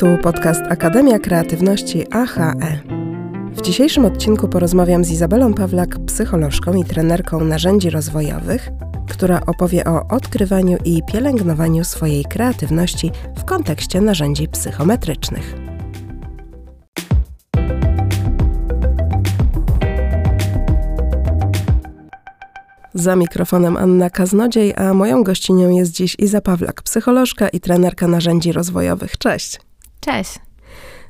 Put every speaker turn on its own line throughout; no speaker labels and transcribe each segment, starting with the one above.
Tu podcast Akademia Kreatywności AHE. W dzisiejszym odcinku porozmawiam z Izabelą Pawlak, psycholożką i trenerką narzędzi rozwojowych, która opowie o odkrywaniu i pielęgnowaniu swojej kreatywności w kontekście narzędzi psychometrycznych. Za mikrofonem Anna Kaznodziej, a moją gościnią jest dziś Iza Pawlak, psycholożka i trenerka narzędzi rozwojowych. Cześć.
Cześć.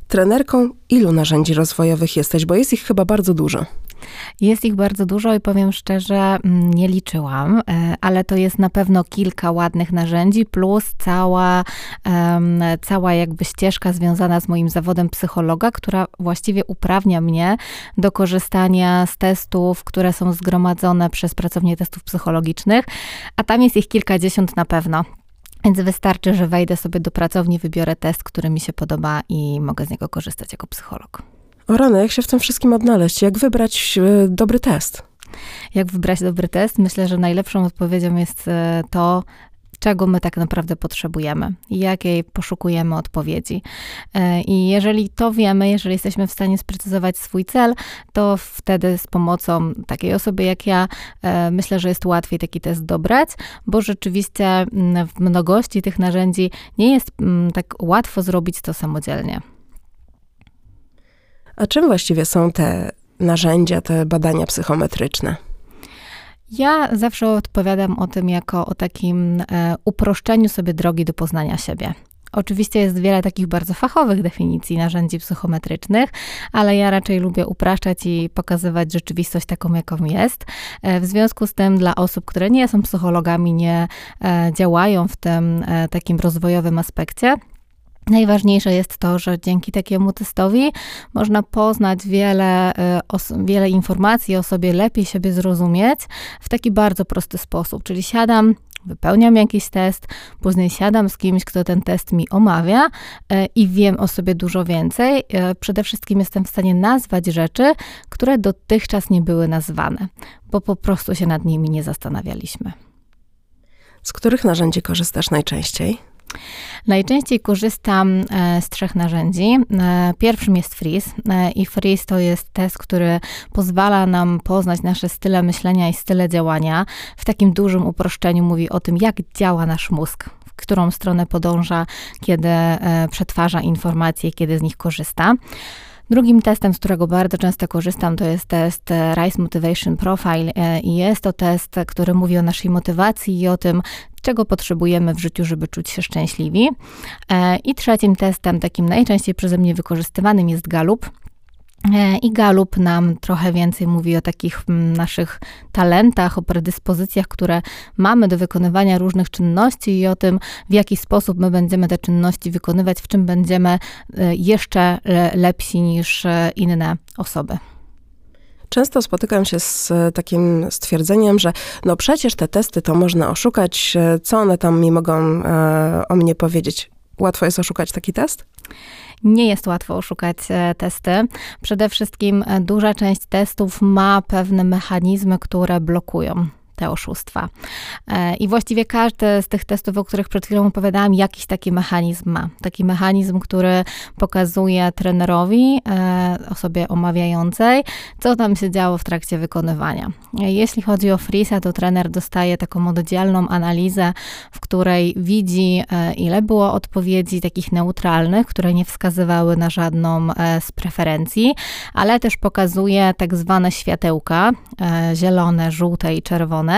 Trenerką ilu narzędzi rozwojowych jesteś, bo jest ich chyba bardzo dużo.
Jest ich bardzo dużo i powiem szczerze, mm, nie liczyłam, e, ale to jest na pewno kilka ładnych narzędzi, plus cała, cała jakby ścieżka związana z moim zawodem psychologa, która właściwie uprawnia mnie do korzystania z testów, które są zgromadzone przez pracownię testów psychologicznych, a tam jest ich kilkadziesiąt na pewno. Więc wystarczy, że wejdę sobie do pracowni, wybiorę test, który mi się podoba i mogę z niego korzystać jako psycholog.
O rany, jak się w tym wszystkim odnaleźć? Jak wybrać e, dobry test?
Jak wybrać dobry test? Myślę, że najlepszą odpowiedzią jest e, to, czego my tak naprawdę potrzebujemy jakiej poszukujemy odpowiedzi. E, I jeżeli to wiemy, jeżeli jesteśmy w stanie sprecyzować swój cel, to wtedy z pomocą takiej osoby jak ja, myślę, że jest łatwiej taki test dobrać, bo rzeczywiście mm, w mnogości tych narzędzi nie jest mm, tak łatwo zrobić to samodzielnie.
A czym właściwie są te narzędzia, te badania psychometryczne?
Ja zawsze odpowiadam o tym jako o takim e, uproszczeniu sobie drogi do poznania siebie. Oczywiście jest wiele takich bardzo fachowych definicji narzędzi psychometrycznych, ale ja raczej lubię upraszczać i pokazywać rzeczywistość taką, jaką jest. E, w związku z tym, dla osób, które nie są psychologami, nie e, działają w tym takim rozwojowym aspekcie, Najważniejsze jest to, że dzięki takiemu testowi można poznać wiele, e, wiele informacji o sobie, lepiej siebie zrozumieć w taki bardzo prosty sposób. Czyli siadam, wypełniam jakiś test, później siadam z kimś, kto ten test mi omawia e, i wiem o sobie dużo więcej. E, przede wszystkim jestem w stanie nazwać rzeczy, które dotychczas nie były nazwane, bo po prostu się nad nimi nie zastanawialiśmy.
Z których narzędzi korzystasz najczęściej?
Najczęściej korzystam e, z trzech narzędzi. E, pierwszym jest Freeze e, i Freeze to jest test, który pozwala nam poznać nasze style myślenia i style działania. W takim dużym uproszczeniu mówi o tym, jak działa nasz mózg, w którą stronę podąża, kiedy przetwarza informacje, kiedy z nich korzysta. Drugim testem, z którego bardzo często korzystam, to jest test Rise Motivation Profile i jest to test, który mówi o naszej motywacji i o tym, czego potrzebujemy w życiu, żeby czuć się szczęśliwi. E, I trzecim testem, takim najczęściej przeze mnie wykorzystywanym jest Galup. E, I Galup nam trochę więcej mówi o takich mm, naszych talentach, o predyspozycjach, które mamy do wykonywania różnych czynności i o tym, w jaki sposób my będziemy te czynności wykonywać, w czym będziemy e, jeszcze lepsi niż inne osoby.
Często spotykam się z e, takim stwierdzeniem, że no przecież te testy to można oszukać, e, co one tam mi mogą e, o mnie powiedzieć. Łatwo jest oszukać taki test?
Nie jest łatwo oszukać testy. Przede wszystkim duża część testów ma pewne mechanizmy, które blokują te oszustwa. E, I właściwie każdy z tych testów, o których przed chwilą opowiadałam, jakiś taki mechanizm ma. Taki mechanizm, który pokazuje trenerowi, e, osobie omawiającej, co tam się działo w trakcie wykonywania. Jeśli chodzi o Frisa, to trener dostaje taką oddzielną analizę, w której widzi, e, ile było odpowiedzi takich neutralnych, które nie wskazywały na żadną z preferencji, ale też pokazuje tak zwane światełka, zielone, żółte i czerwone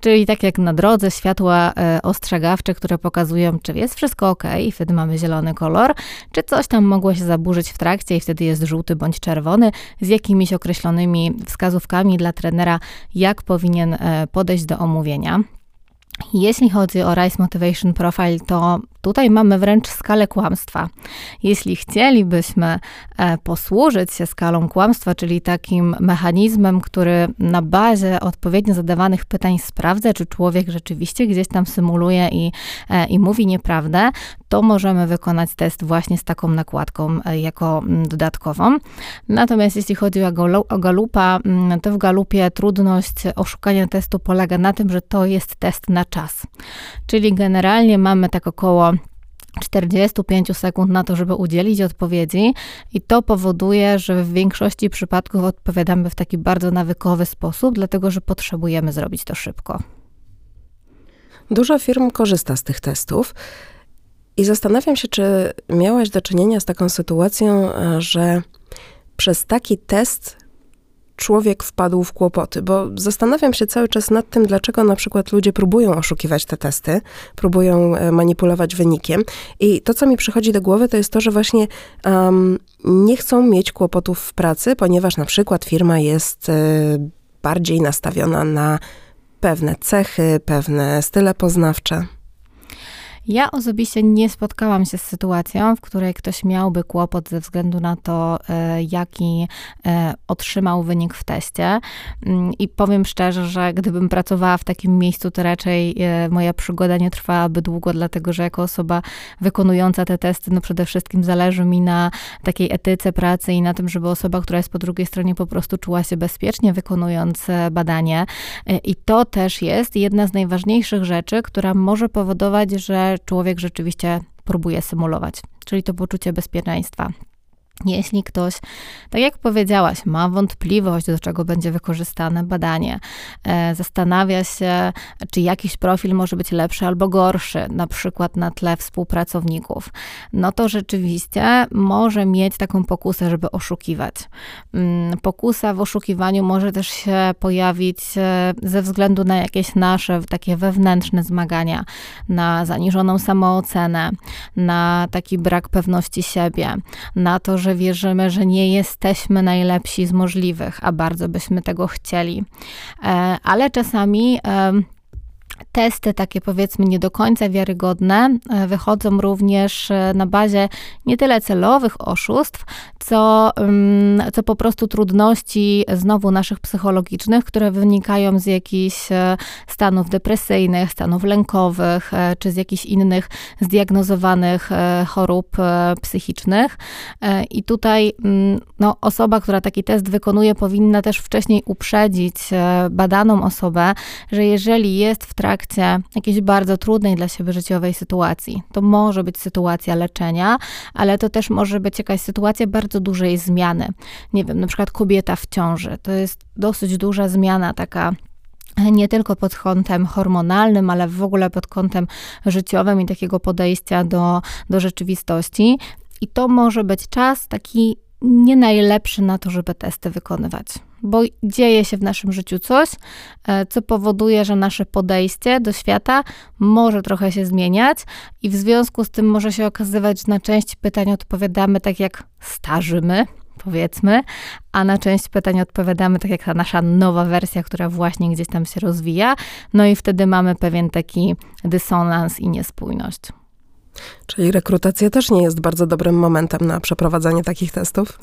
czyli tak jak na drodze światła e, ostrzegawcze, które pokazują, czy jest wszystko ok, i wtedy mamy zielony kolor, czy coś tam mogło się zaburzyć w trakcie i wtedy jest żółty bądź czerwony, z jakimiś określonymi wskazówkami dla trenera, jak powinien e, podejść do omówienia. Jeśli chodzi o Rise Motivation Profile, to tutaj mamy wręcz skalę kłamstwa. Jeśli chcielibyśmy e, posłużyć się skalą kłamstwa, czyli takim mechanizmem, który na bazie odpowiednio zadawanych pytań sprawdza, czy człowiek rzeczywiście gdzieś tam symuluje i, e, i mówi nieprawdę, to możemy wykonać test właśnie z taką nakładką e, jako mm, dodatkową. Natomiast jeśli chodzi o Galupa, mm, to w Galupie trudność oszukania testu polega na tym, że to jest test na czas. Czyli generalnie mamy tak około 45 sekund na to, żeby udzielić odpowiedzi, i to powoduje, że w większości przypadków odpowiadamy w taki bardzo nawykowy sposób, dlatego że potrzebujemy zrobić to szybko.
Dużo firm korzysta z tych testów. I zastanawiam się, czy miałaś do czynienia z taką sytuacją, e, że przez taki test człowiek wpadł w kłopoty, bo zastanawiam się cały czas nad tym, dlaczego na przykład ludzie próbują oszukiwać te testy, próbują e, manipulować wynikiem. I to, co mi przychodzi do głowy, to jest to, że właśnie um, nie chcą mieć kłopotów w pracy, ponieważ na przykład firma jest y, bardziej nastawiona na pewne cechy, pewne style poznawcze.
Ja osobiście nie spotkałam się z sytuacją, w której ktoś miałby kłopot ze względu na to, e, jaki e, otrzymał wynik w teście. Mm, I powiem szczerze, że gdybym pracowała w takim miejscu, to raczej e, moja przygoda nie trwałaby długo, dlatego że jako osoba wykonująca te testy, no przede wszystkim zależy mi na takiej etyce pracy i na tym, żeby osoba, która jest po drugiej stronie, po prostu czuła się bezpiecznie wykonując badanie. I to też jest jedna z najważniejszych rzeczy, która może powodować, że człowiek rzeczywiście próbuje symulować, czyli to poczucie bezpieczeństwa. Jeśli ktoś, tak jak powiedziałaś, ma wątpliwość, do czego będzie wykorzystane badanie, e, zastanawia się, czy jakiś profil może być lepszy albo gorszy, na przykład na tle współpracowników, no to rzeczywiście może mieć taką pokusę, żeby oszukiwać. Mm, pokusa w oszukiwaniu może też się pojawić e, ze względu na jakieś nasze takie wewnętrzne zmagania, na zaniżoną samoocenę, na taki brak pewności siebie, na to, że wierzymy, że nie jesteśmy najlepsi z możliwych, a bardzo byśmy tego chcieli. E, ale czasami testy takie powiedzmy nie do końca wiarygodne e, wychodzą również e, na bazie nie tyle celowych oszustw, co, mm, co po prostu trudności znowu naszych psychologicznych, które wynikają z jakichś e, stanów depresyjnych, stanów lękowych, czy z jakichś innych zdiagnozowanych chorób psychicznych. I tutaj mm, no, osoba, która taki test wykonuje, powinna też wcześniej uprzedzić badaną osobę, że jeżeli jest w trakcie jakiejś bardzo trudnej dla siebie życiowej sytuacji. To może być sytuacja leczenia, ale to też może być jakaś sytuacja bardzo dużej zmiany. Nie wiem, na przykład kobieta w ciąży. To jest dosyć duża zmiana taka nie tylko pod kątem hormonalnym, ale w ogóle pod kątem życiowym i takiego podejścia do, do rzeczywistości. I to może być czas taki nie najlepszy na to, żeby testy wykonywać, bo dzieje się w naszym życiu coś, e, co powoduje, że nasze podejście do świata może trochę się zmieniać, i w związku z tym może się okazywać, że na część pytań odpowiadamy tak jak starzymy, powiedzmy, a na część pytań odpowiadamy tak jak ta nasza nowa wersja, która właśnie gdzieś tam się rozwija, no i wtedy mamy pewien taki dysonans i niespójność.
Czyli rekrutacja też nie jest bardzo dobrym momentem na przeprowadzanie takich testów?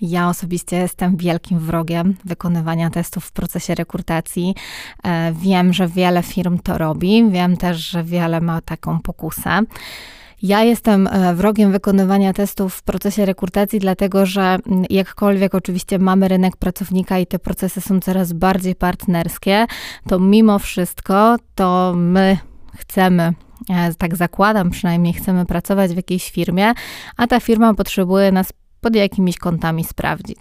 Ja osobiście jestem wielkim wrogiem wykonywania testów w procesie rekrutacji. E, wiem, że wiele firm to robi, wiem też, że wiele ma taką pokusę. Ja jestem e, wrogiem wykonywania testów w procesie rekrutacji, dlatego że jakkolwiek oczywiście mamy rynek pracownika i te procesy są coraz bardziej partnerskie, to mimo wszystko to my chcemy tak zakładam przynajmniej, chcemy pracować w jakiejś firmie, a ta firma potrzebuje nas pod jakimiś kątami sprawdzić.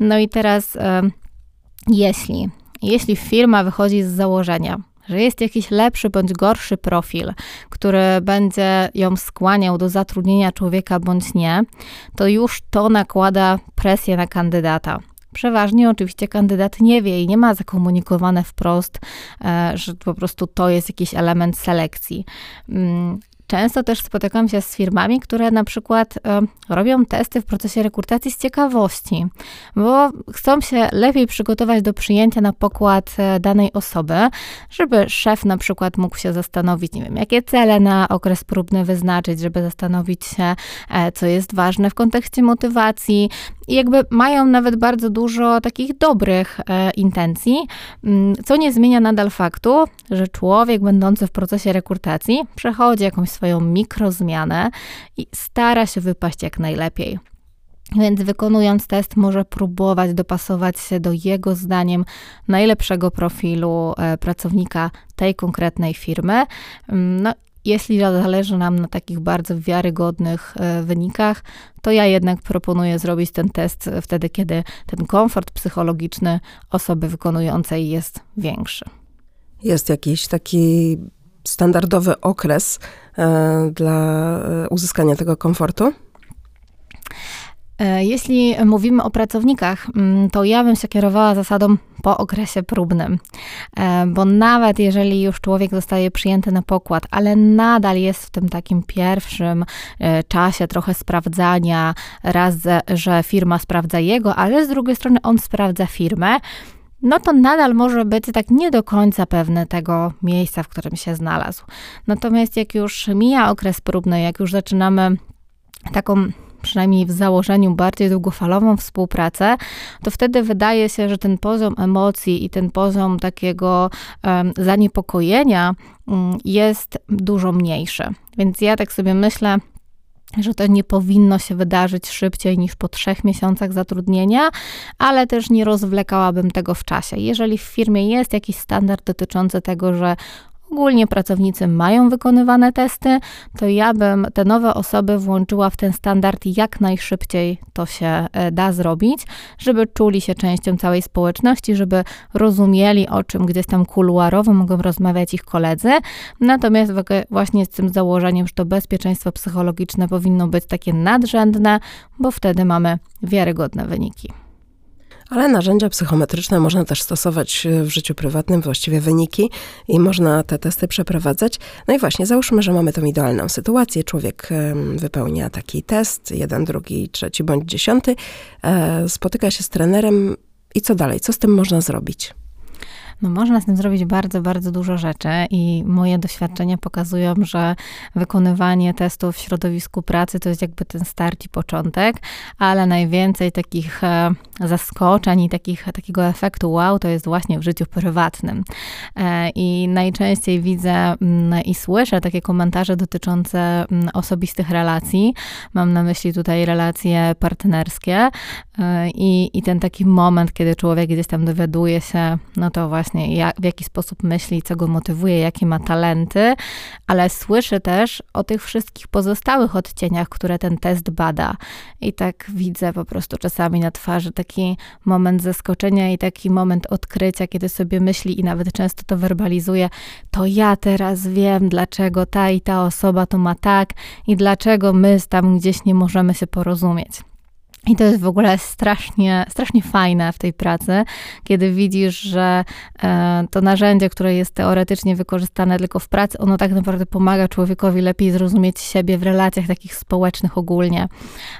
No i teraz, e, jeśli, jeśli firma wychodzi z założenia, że jest jakiś lepszy bądź gorszy profil, który będzie ją skłaniał do zatrudnienia człowieka bądź nie, to już to nakłada presję na kandydata. Przeważnie oczywiście kandydat nie wie i nie ma zakomunikowane wprost, e, że po prostu to jest jakiś element selekcji. Często też spotykam się z firmami, które na przykład e, robią testy w procesie rekrutacji z ciekawości, bo chcą się lepiej przygotować do przyjęcia na pokład e, danej osoby, żeby szef na przykład mógł się zastanowić, nie wiem, jakie cele na okres próbny wyznaczyć, żeby zastanowić się, e, co jest ważne w kontekście motywacji. I jakby mają nawet bardzo dużo takich dobrych intencji, mm, co nie zmienia nadal faktu, że człowiek będący w procesie rekrutacji przechodzi jakąś swoją mikrozmianę i stara się wypaść jak najlepiej. Więc wykonując test, może próbować dopasować się do jego zdaniem najlepszego profilu e, pracownika tej konkretnej firmy. Mm, no jeśli zależy nam na takich bardzo wiarygodnych e, wynikach, to ja jednak proponuję zrobić ten test wtedy, kiedy ten komfort psychologiczny osoby wykonującej jest większy.
Jest jakiś taki standardowy okres e, dla e, uzyskania tego komfortu?
E, jeśli mówimy o pracownikach, mm, to ja bym się kierowała zasadą po okresie próbnym, bo nawet jeżeli już człowiek zostaje przyjęty na pokład, ale nadal jest w tym takim pierwszym czasie trochę sprawdzania, raz, że firma sprawdza jego, ale z drugiej strony on sprawdza firmę, no to nadal może być tak nie do końca pewny tego miejsca, w którym się znalazł. Natomiast jak już mija okres próbny, jak już zaczynamy taką przynajmniej w założeniu bardziej długofalową współpracę, to wtedy wydaje się, że ten poziom emocji i ten poziom takiego um, zaniepokojenia um, jest dużo mniejszy. Więc ja tak sobie myślę, że to nie powinno się wydarzyć szybciej niż po trzech miesiącach zatrudnienia, ale też nie rozwlekałabym tego w czasie. Jeżeli w firmie jest jakiś standard dotyczący tego, że ogólnie pracownicy mają wykonywane testy, to ja bym te nowe osoby włączyła w ten standard jak najszybciej to się e, da zrobić, żeby czuli się częścią całej społeczności, żeby rozumieli, o czym gdzieś tam kuluarowo mogą rozmawiać ich koledzy. Natomiast właśnie z tym założeniem, że to bezpieczeństwo psychologiczne powinno być takie nadrzędne, bo wtedy mamy wiarygodne wyniki.
Ale narzędzia psychometryczne można też stosować e, w życiu prywatnym, właściwie wyniki i można te testy przeprowadzać. No i właśnie, załóżmy, że mamy tą idealną sytuację. Człowiek wypełnia taki test, jeden, drugi, trzeci bądź dziesiąty, e, spotyka się z trenerem i co dalej? Co z tym można zrobić?
No można z tym zrobić bardzo, bardzo dużo rzeczy i moje doświadczenia pokazują, że wykonywanie testów w środowisku pracy to jest jakby ten start i początek, ale najwięcej takich e, zaskoczeń i takich, takiego efektu wow to jest właśnie w życiu prywatnym. E, I najczęściej widzę mm, i słyszę takie komentarze dotyczące mm, osobistych relacji. Mam na myśli tutaj relacje partnerskie e, i, i ten taki moment, kiedy człowiek gdzieś tam dowiaduje się, no to właśnie właśnie jak, w jaki sposób myśli, co go motywuje, jakie ma talenty, ale słyszy też o tych wszystkich pozostałych odcieniach, które ten test bada. I tak widzę po prostu czasami na twarzy taki moment zaskoczenia i taki moment odkrycia, kiedy sobie myśli i nawet często to werbalizuje, to ja teraz wiem, dlaczego ta i ta osoba to ma tak i dlaczego my tam gdzieś nie możemy się porozumieć. I to jest w ogóle strasznie, strasznie fajne w tej pracy, kiedy widzisz, że e, to narzędzie, które jest teoretycznie wykorzystane tylko w pracy, ono tak naprawdę pomaga człowiekowi lepiej zrozumieć siebie w relacjach takich społecznych ogólnie.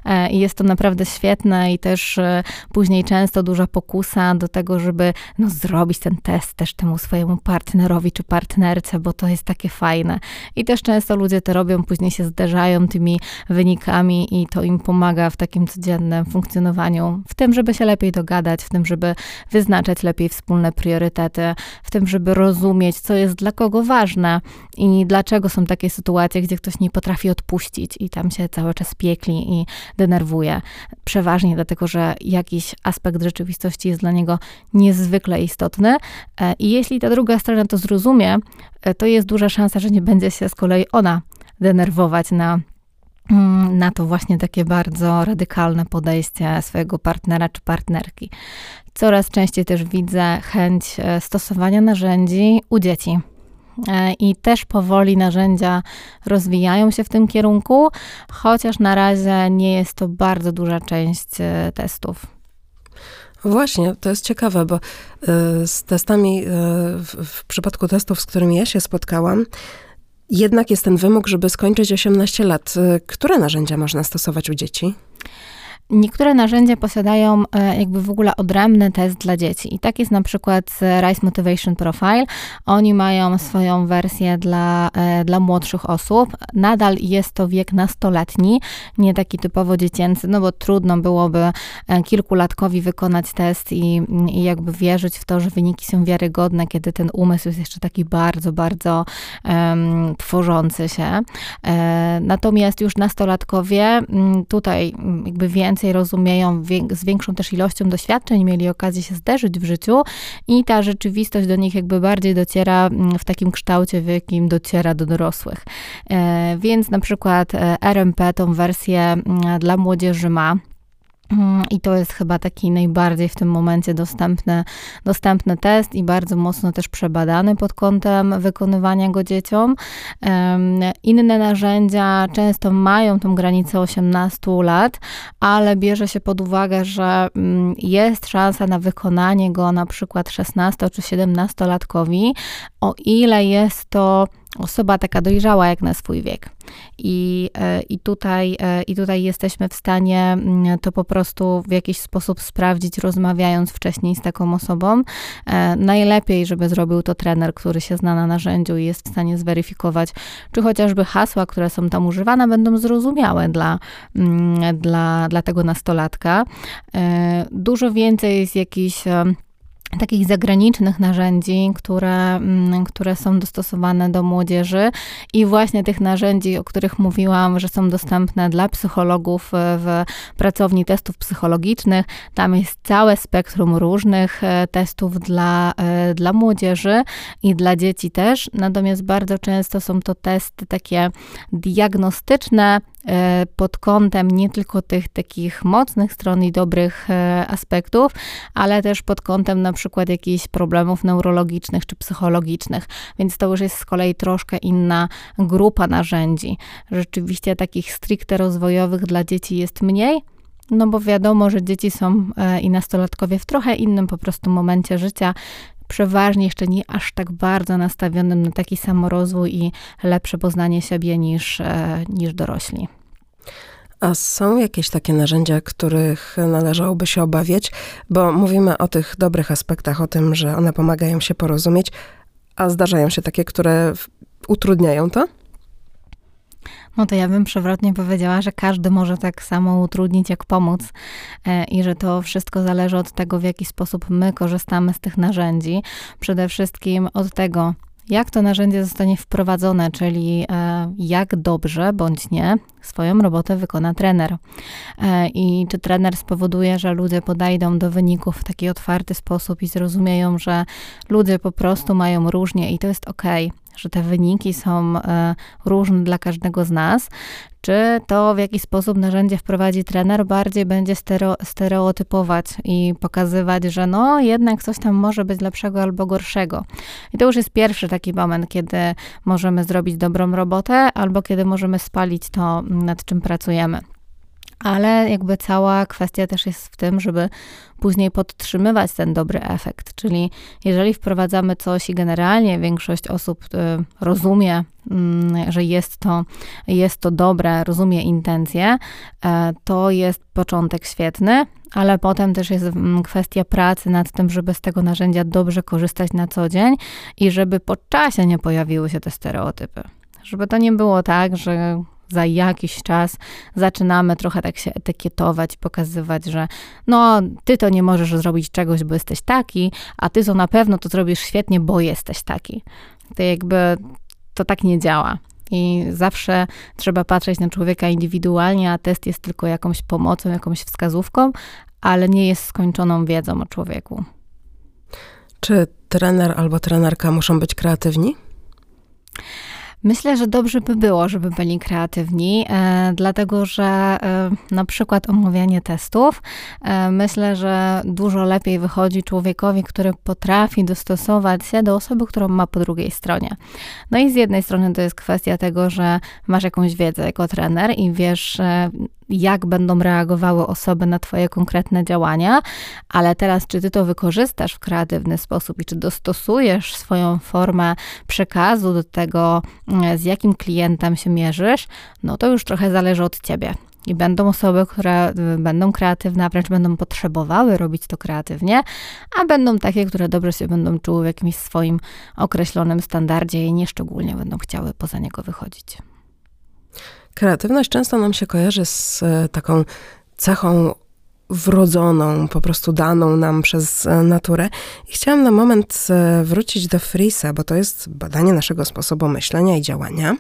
E, I jest to naprawdę świetne i też e, później często duża pokusa do tego, żeby no, zrobić ten test też temu swojemu partnerowi czy partnerce, bo to jest takie fajne. I też często ludzie to robią, później się zderzają tymi wynikami i to im pomaga w takim codziennym funkcjonowaniu, w tym, żeby się lepiej dogadać, w tym, żeby wyznaczać lepiej wspólne priorytety, w tym, żeby rozumieć, co jest dla kogo ważne i dlaczego są takie sytuacje, gdzie ktoś nie potrafi odpuścić i tam się cały czas piekli i denerwuje. Przeważnie dlatego, że jakiś aspekt rzeczywistości jest dla niego niezwykle istotny e, i jeśli ta druga strona to zrozumie, e, to jest duża szansa, że nie będzie się z kolei ona denerwować na na to właśnie takie bardzo radykalne podejście swojego partnera czy partnerki. Coraz częściej też widzę chęć e, stosowania narzędzi u dzieci. E, I też powoli narzędzia rozwijają się w tym kierunku, chociaż na razie nie jest to bardzo duża część e, testów.
Właśnie, to jest ciekawe, bo z testami, w przypadku testów, z którymi ja się spotkałam, jednak jest ten wymóg, żeby skończyć 18 lat. Które narzędzia można stosować u dzieci?
Niektóre narzędzia posiadają e, jakby w ogóle odrębny test dla dzieci. I tak jest na przykład Rise Motivation Profile. Oni mają swoją wersję dla, e, dla młodszych osób. Nadal jest to wiek nastoletni, nie taki typowo dziecięcy, no bo trudno byłoby e, kilkulatkowi wykonać test i, i jakby wierzyć w to, że wyniki są wiarygodne, kiedy ten umysł jest jeszcze taki bardzo, bardzo um, tworzący się. Natomiast już nastolatkowie, tutaj jakby więcej więcej rozumieją, z większą też ilością doświadczeń mieli okazję się zderzyć w życiu i ta rzeczywistość do nich jakby bardziej dociera mm, w takim kształcie, w jakim dociera do dorosłych. E, więc na przykład e, RMP tą wersję mm, dla młodzieży ma. Mm, I to jest chyba taki najbardziej w tym momencie dostępny, dostępny test i bardzo mocno też przebadany pod kątem wykonywania go dzieciom. Inne narzędzia często mają tą granicę 18 lat, ale bierze się pod uwagę, że mm, jest szansa na wykonanie go na przykład 16 czy 17-latkowi, o ile jest to osoba taka dojrzała jak na swój wiek. I, e, i, tutaj, e, I tutaj jesteśmy w stanie mm, to po prostu w jakiś sposób sprawdzić, rozmawiając wcześniej z taką osobą. E, najlepiej, żeby zrobił to trener, który się zna na narzędziu i jest w stanie zweryfikować, czy chociażby hasła, które są tam używane, będą zrozumiałe dla, mm, dla, dla tego nastolatka. Dużo więcej jest jakichś takich zagranicznych narzędzi, które, mm, które są dostosowane do młodzieży i właśnie tych narzędzi, o których mówiłam, że są dostępne dla psychologów w pracowni testów psychologicznych. Tam jest całe spektrum różnych e, testów dla, e, dla młodzieży i dla dzieci też, natomiast bardzo często są to testy takie diagnostyczne, E, pod kątem nie tylko tych takich mocnych stron i dobrych e, aspektów, ale też pod kątem na przykład jakichś problemów neurologicznych czy psychologicznych. Więc to już jest z kolei troszkę inna grupa narzędzi. Rzeczywiście takich stricte rozwojowych dla dzieci jest mniej. No bo wiadomo, że dzieci są e, i nastolatkowie w trochę innym po prostu momencie życia, przeważnie jeszcze nie aż tak bardzo nastawionym na taki samorozwój i lepsze poznanie siebie niż, niż dorośli.
A są jakieś takie narzędzia, których należałoby się obawiać? Bo mówimy o tych dobrych aspektach, o tym, że one pomagają się porozumieć, a zdarzają się takie, które utrudniają to?
No to ja bym przewrotnie powiedziała, że każdy może tak samo utrudnić, jak pomóc, e, i że to wszystko zależy od tego, w jaki sposób my korzystamy z tych narzędzi. Przede wszystkim od tego, jak to narzędzie zostanie wprowadzone, czyli e, jak dobrze bądź nie swoją robotę wykona trener. E, I czy trener spowoduje, że ludzie podejdą do wyników w taki otwarty sposób i zrozumieją, że ludzie po prostu mają różnie i to jest ok że te wyniki są e, różne dla każdego z nas, czy to w jaki sposób narzędzie wprowadzi trener, bardziej będzie stereo, stereotypować i pokazywać, że no jednak coś tam może być lepszego albo gorszego. I to już jest pierwszy taki moment, kiedy możemy zrobić dobrą robotę, albo kiedy możemy spalić to, nad czym pracujemy ale jakby cała kwestia też jest w tym, żeby później podtrzymywać ten dobry efekt. Czyli jeżeli wprowadzamy coś i generalnie większość osób y, rozumie, mm, że jest to, jest to dobre, rozumie intencje, e, to jest początek świetny, ale potem też jest mm, kwestia pracy nad tym, żeby z tego narzędzia dobrze korzystać na co dzień i żeby po czasie nie pojawiły się te stereotypy. Żeby to nie było tak, że za jakiś czas zaczynamy trochę tak się etykietować, pokazywać, że no, ty to nie możesz zrobić czegoś, bo jesteś taki, a ty to na pewno to zrobisz świetnie, bo jesteś taki. To jakby to tak nie działa. I zawsze trzeba patrzeć na człowieka indywidualnie, a test jest tylko jakąś pomocą, jakąś wskazówką, ale nie jest skończoną wiedzą o człowieku.
Czy trener albo trenerka muszą być kreatywni?
Myślę, że dobrze by było, żeby byli kreatywni, e, dlatego że e, na przykład omawianie testów, e, myślę, że dużo lepiej wychodzi człowiekowi, który potrafi dostosować się do osoby, którą ma po drugiej stronie. No i z jednej strony to jest kwestia tego, że masz jakąś wiedzę jako trener i wiesz, e, jak będą reagowały osoby na Twoje konkretne działania, ale teraz, czy Ty to wykorzystasz w kreatywny sposób i czy dostosujesz swoją formę przekazu do tego, mm, z jakim klientem się mierzysz, no to już trochę zależy od Ciebie. I będą osoby, które y, będą kreatywne, a wręcz będą potrzebowały robić to kreatywnie, a będą takie, które dobrze się będą czuły w jakimś swoim określonym standardzie i nieszczególnie będą chciały poza niego wychodzić.
Kreatywność często nam się kojarzy z e, taką cechą wrodzoną, po prostu daną nam przez e, naturę. I chciałam na moment e, wrócić do Frisa, bo to jest badanie naszego sposobu myślenia i działania.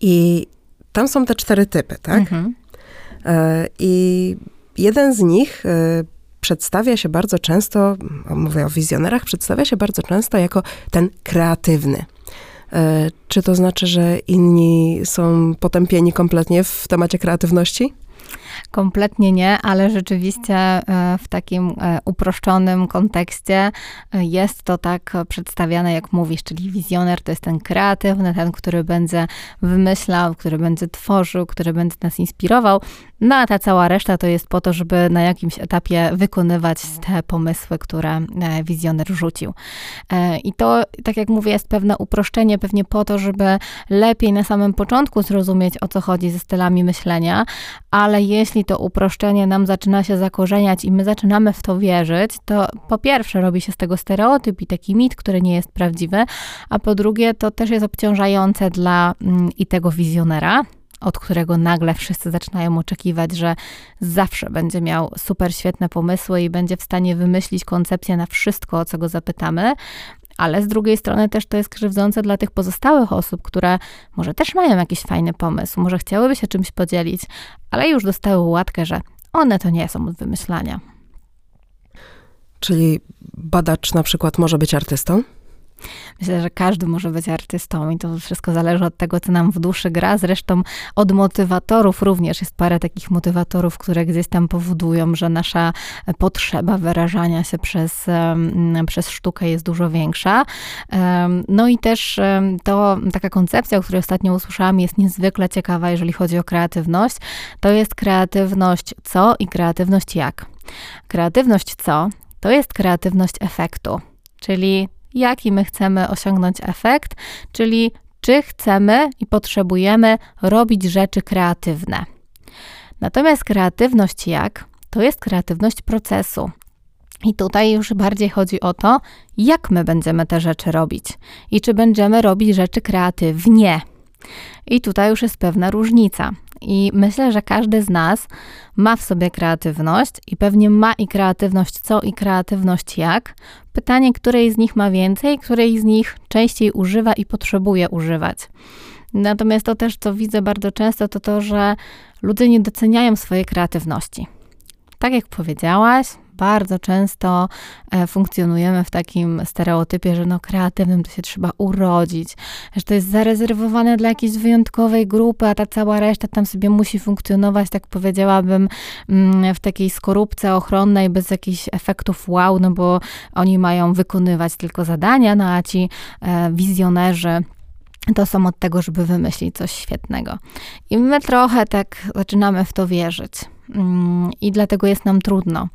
I tam są te cztery typy, tak? Mhm. I jeden z nich przedstawia się bardzo często, mówię o wizjonerach, przedstawia się bardzo często jako ten kreatywny. Czy to znaczy, że inni są potępieni kompletnie w temacie kreatywności?
Kompletnie nie, ale rzeczywiście e, w takim e, uproszczonym kontekście e, jest to tak przedstawiane, jak mówisz, czyli wizjoner to jest ten kreatywny, ten, który będzie wymyślał, który będzie tworzył, który będzie nas inspirował, no a ta cała reszta to jest po to, żeby na jakimś etapie wykonywać te pomysły, które wizjoner rzucił. I to, tak jak mówię, jest pewne uproszczenie, pewnie po to, żeby lepiej na samym początku zrozumieć, o co chodzi ze stylami myślenia, ale jeśli to uproszczenie nam zaczyna się zakorzeniać i my zaczynamy w to wierzyć, to po pierwsze robi się z tego stereotyp i taki mit, który nie jest prawdziwy, a po drugie to też jest obciążające dla mm, i tego wizjonera, od którego nagle wszyscy zaczynają oczekiwać, że zawsze będzie miał super świetne pomysły i będzie w stanie wymyślić koncepcję na wszystko, o co go zapytamy. Ale z drugiej strony też to jest krzywdzące dla tych pozostałych osób, które może też mają jakiś fajny pomysł, może chciałyby się czymś podzielić, ale już dostały łatkę, że one to nie są od wymyślania.
Czyli badacz na przykład może być artystą?
Myślę, że każdy może być artystą i to wszystko zależy od tego, co nam w duszy gra. Zresztą od motywatorów również jest parę takich motywatorów, które gdzieś tam powodują, że nasza potrzeba wyrażania się przez, przez sztukę jest dużo większa. No i też to taka koncepcja, o której ostatnio usłyszałam, jest niezwykle ciekawa, jeżeli chodzi o kreatywność. To jest kreatywność co i kreatywność jak. Kreatywność co to jest kreatywność efektu. Czyli jaki my chcemy osiągnąć efekt, czyli czy chcemy i potrzebujemy robić rzeczy kreatywne. Natomiast kreatywność jak? To jest kreatywność procesu. I tutaj już bardziej chodzi o to, jak my będziemy te rzeczy robić i czy będziemy robić rzeczy kreatywnie. I tutaj już jest pewna różnica. I myślę, że każdy z nas ma w sobie kreatywność i pewnie ma i kreatywność co i kreatywność jak. Pytanie, której z nich ma więcej, której z nich częściej używa i potrzebuje używać. Natomiast to też, co widzę bardzo często, to to, że ludzie nie doceniają swojej kreatywności. Tak jak powiedziałaś, bardzo często e, funkcjonujemy w takim stereotypie, że no kreatywnym to się trzeba urodzić, że to jest zarezerwowane dla jakiejś wyjątkowej grupy, a ta cała reszta tam sobie musi funkcjonować, tak powiedziałabym, mm, w takiej skorupce ochronnej, bez jakichś efektów wow, no bo oni mają wykonywać tylko zadania, no a ci e, wizjonerzy to są od tego, żeby wymyślić coś świetnego. I my trochę tak zaczynamy w to wierzyć. Mm, I dlatego jest nam trudno.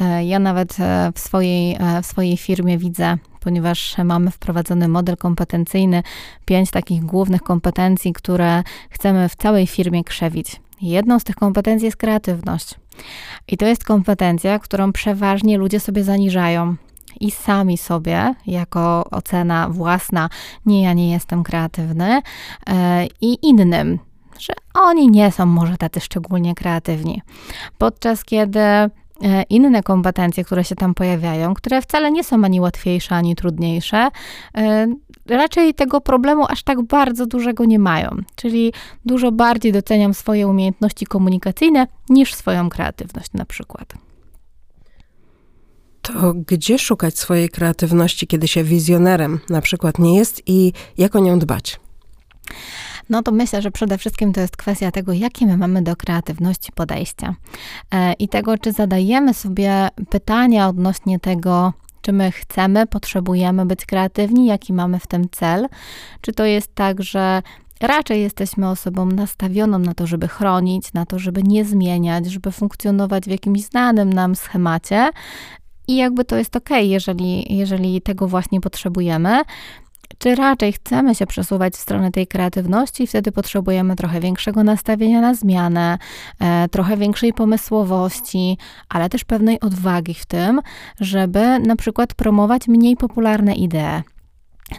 E, ja nawet e, w swojej, e, w swojej firmie widzę, ponieważ mamy wprowadzony model kompetencyjny, pięć takich głównych kompetencji, które chcemy w całej firmie krzewić. Jedną z tych kompetencji jest kreatywność. I to jest kompetencja, którą przeważnie ludzie sobie zaniżają i sami sobie, jako ocena własna, nie, ja nie jestem kreatywny, i innym, że oni nie są może tacy szczególnie kreatywni. Podczas kiedy e, inne kompetencje, które się tam pojawiają, które wcale nie są ani łatwiejsze, ani trudniejsze, e, raczej tego problemu aż tak bardzo dużego nie mają. Czyli dużo bardziej doceniam swoje umiejętności komunikacyjne niż swoją kreatywność na przykład.
To gdzie szukać swojej kreatywności, kiedy się wizjonerem na przykład nie jest i jak o nią dbać?
No to myślę, że przede wszystkim to jest kwestia tego, jakie my mamy do kreatywności podejścia e, i tego, czy zadajemy sobie pytania odnośnie tego, czy my chcemy, potrzebujemy być kreatywni, jaki mamy w tym cel, czy to jest tak, że raczej jesteśmy osobą nastawioną na to, żeby chronić, na to, żeby nie zmieniać, żeby funkcjonować w jakimś znanym nam schemacie. I jakby to jest ok, jeżeli, jeżeli tego właśnie potrzebujemy, czy raczej chcemy się przesuwać w stronę tej kreatywności wtedy potrzebujemy trochę większego nastawienia na zmianę, e, trochę większej pomysłowości, ale też pewnej odwagi w tym, żeby na przykład promować mniej popularne idee.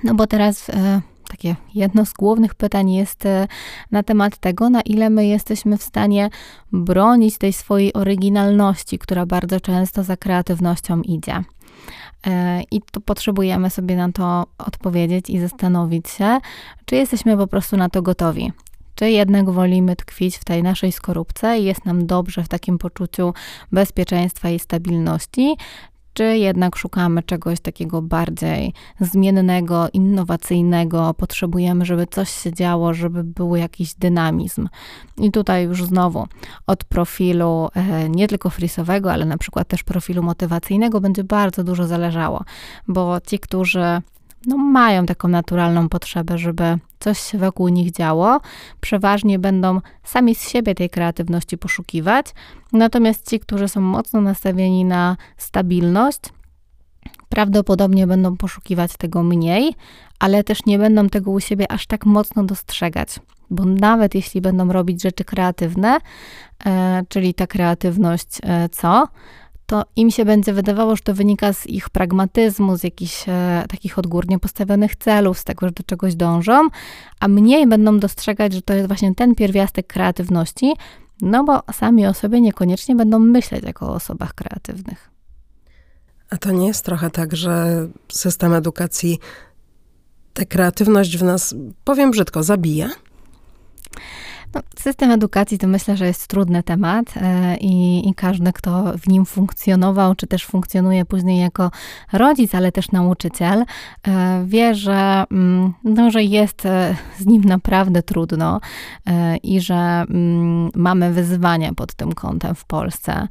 No bo teraz e, takie jedno z głównych pytań jest e, na temat tego, na ile my jesteśmy w stanie bronić tej swojej oryginalności, która bardzo często za kreatywnością idzie. E, I tu potrzebujemy sobie na to odpowiedzieć i zastanowić się, czy jesteśmy po prostu na to gotowi. Czy jednak wolimy tkwić w tej naszej skorupce i jest nam dobrze w takim poczuciu bezpieczeństwa i stabilności, czy jednak szukamy czegoś takiego bardziej zmiennego, innowacyjnego, potrzebujemy, żeby coś się działo, żeby był jakiś dynamizm. I tutaj już znowu od profilu e, nie tylko frisowego, ale na przykład też profilu motywacyjnego będzie bardzo dużo zależało, bo ci, którzy no, mają taką naturalną potrzebę, żeby coś się wokół nich działo. Przeważnie będą sami z siebie tej kreatywności poszukiwać. Natomiast ci, którzy są mocno nastawieni na stabilność, prawdopodobnie będą poszukiwać tego mniej, ale też nie będą tego u siebie aż tak mocno dostrzegać. Bo nawet jeśli będą robić rzeczy kreatywne, e, czyli ta kreatywność e, co? To im się będzie wydawało, że to wynika z ich pragmatyzmu, z jakichś e, takich odgórnie postawionych celów, z tego, że do czegoś dążą, a mniej będą dostrzegać, że to jest właśnie ten pierwiastek kreatywności, no bo sami o sobie niekoniecznie będą myśleć jako o osobach kreatywnych.
A to nie jest trochę tak, że system edukacji tę kreatywność w nas, powiem brzydko, zabija?
No, system edukacji to myślę, że jest trudny temat e, i, i, każdy, kto w nim funkcjonował, czy też funkcjonuje później jako rodzic, ale też nauczyciel, e, wie, że, mm, no, że jest e, z nim naprawdę trudno i że mm, mamy wyzwania pod tym kątem w Polsce.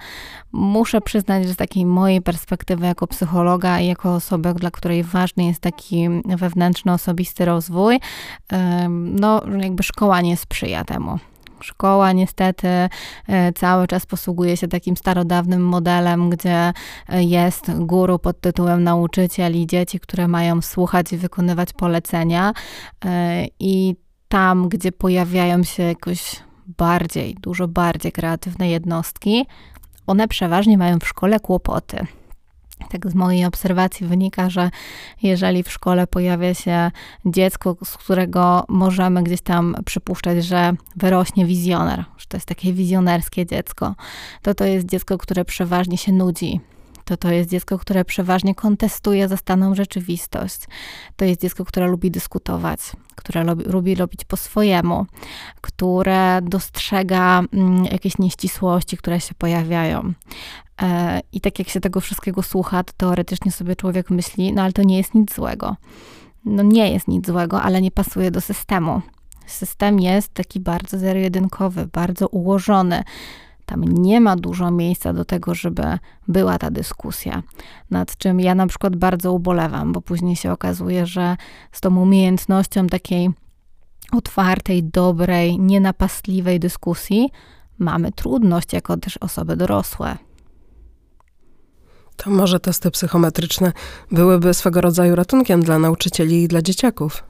Muszę przyznać, że z takiej mojej perspektywy jako psychologa i jako osoby, dla której ważny jest taki wewnętrzny, osobisty rozwój, no jakby szkoła nie sprzyja temu. Szkoła niestety e, cały czas posługuje się takim starodawnym modelem, gdzie e, jest guru pod tytułem nauczyciel i dzieci, które mają słuchać i wykonywać polecenia. E, I tam, gdzie pojawiają się jakoś bardziej, dużo bardziej kreatywne jednostki, one przeważnie mają w szkole kłopoty. Tak z mojej obserwacji wynika, że jeżeli w szkole pojawia się dziecko, z którego możemy gdzieś tam przypuszczać, że wyrośnie wizjoner, że to jest takie wizjonerskie dziecko, to to jest dziecko, które przeważnie się nudzi, to to jest dziecko, które przeważnie kontestuje zastaną rzeczywistość. To jest dziecko, które lubi dyskutować, które lubi, lubi robić po swojemu, które dostrzega mm, jakieś nieścisłości, które się pojawiają. E, I tak jak się tego wszystkiego słucha, to teoretycznie sobie człowiek myśli, no ale to nie jest nic złego. No nie jest nic złego, ale nie pasuje do systemu. System jest taki bardzo zero-jedynkowy, bardzo ułożony. Tam nie ma dużo miejsca do tego, żeby była ta dyskusja, nad czym ja na przykład bardzo ubolewam, bo później się okazuje, że z tą umiejętnością takiej otwartej, dobrej, nienapastliwej dyskusji mamy trudność jako też osoby dorosłe.
To może testy psychometryczne byłyby swego rodzaju ratunkiem dla nauczycieli i dla dzieciaków.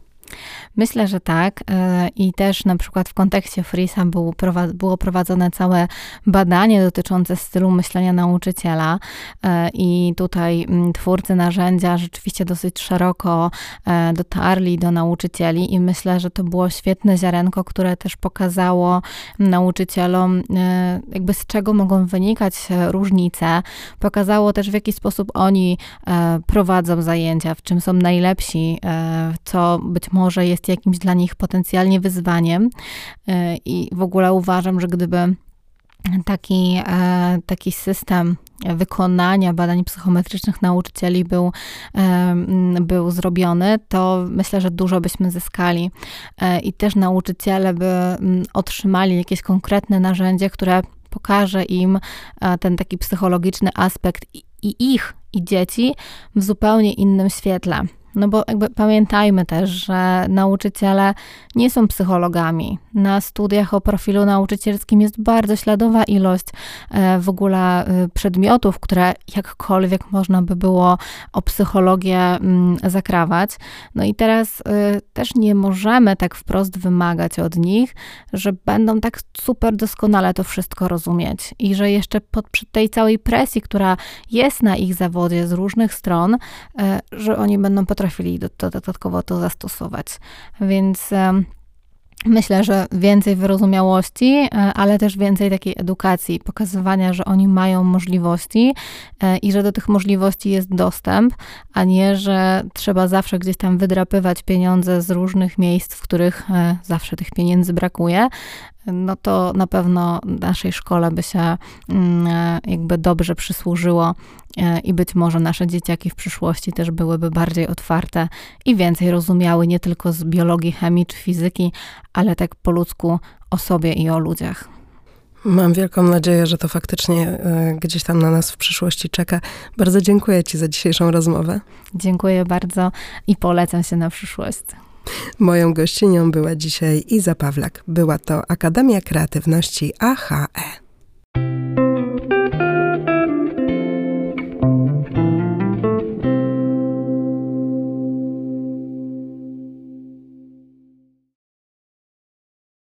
Myślę, że tak. E, I też na przykład w kontekście Frisa było prowadzone całe badanie dotyczące stylu myślenia nauczyciela. E, I tutaj mm, twórcy narzędzia rzeczywiście dosyć szeroko e, dotarli do nauczycieli, i myślę, że to było świetne ziarenko, które też pokazało nauczycielom, jakby z czego mogą wynikać różnice. Pokazało też, w jaki sposób oni prowadzą zajęcia, w czym są najlepsi, co być może jest jakimś dla nich potencjalnie wyzwaniem. E, I w ogóle uważam, że gdyby taki, e, taki system wykonania badań psychometrycznych nauczycieli był, e, był zrobiony, to myślę, że dużo byśmy zyskali. I też nauczyciele by otrzymali jakieś konkretne narzędzie, które pokaże im ten taki psychologiczny aspekt i, i ich, i dzieci w zupełnie innym świetle. No bo jakby pamiętajmy też, że nauczyciele nie są psychologami. Na studiach o profilu nauczycielskim jest bardzo śladowa ilość e, w ogóle e, przedmiotów, które jakkolwiek można by było o psychologię mm, zakrawać. No i teraz e, też nie możemy tak wprost wymagać od nich, że będą tak super doskonale to wszystko rozumieć i że jeszcze pod, przy tej całej presji, która jest na ich zawodzie z różnych stron, że oni będą potrafili potrafili do, dodatkowo to zastosować. Więc Myślę, że więcej wyrozumiałości, e, ale też więcej takiej edukacji, pokazywania, że oni mają możliwości e, i że do tych możliwości jest dostęp, a nie, że trzeba zawsze gdzieś tam wydrapywać pieniądze z różnych miejsc, w których e, zawsze tych pieniędzy brakuje no to na pewno naszej szkole by się mm, jakby dobrze przysłużyło e, i być może nasze dzieciaki w przyszłości też byłyby bardziej otwarte i więcej rozumiały nie tylko z biologii, chemii czy fizyki, ale tak po ludzku o sobie i o ludziach.
Mam wielką nadzieję, że to faktycznie e, gdzieś tam na nas w przyszłości czeka. Bardzo dziękuję Ci za dzisiejszą rozmowę.
Dziękuję bardzo i polecam się na przyszłość.
Moją gościnią była dzisiaj Iza Pawlak. Była to Akademia Kreatywności AHE.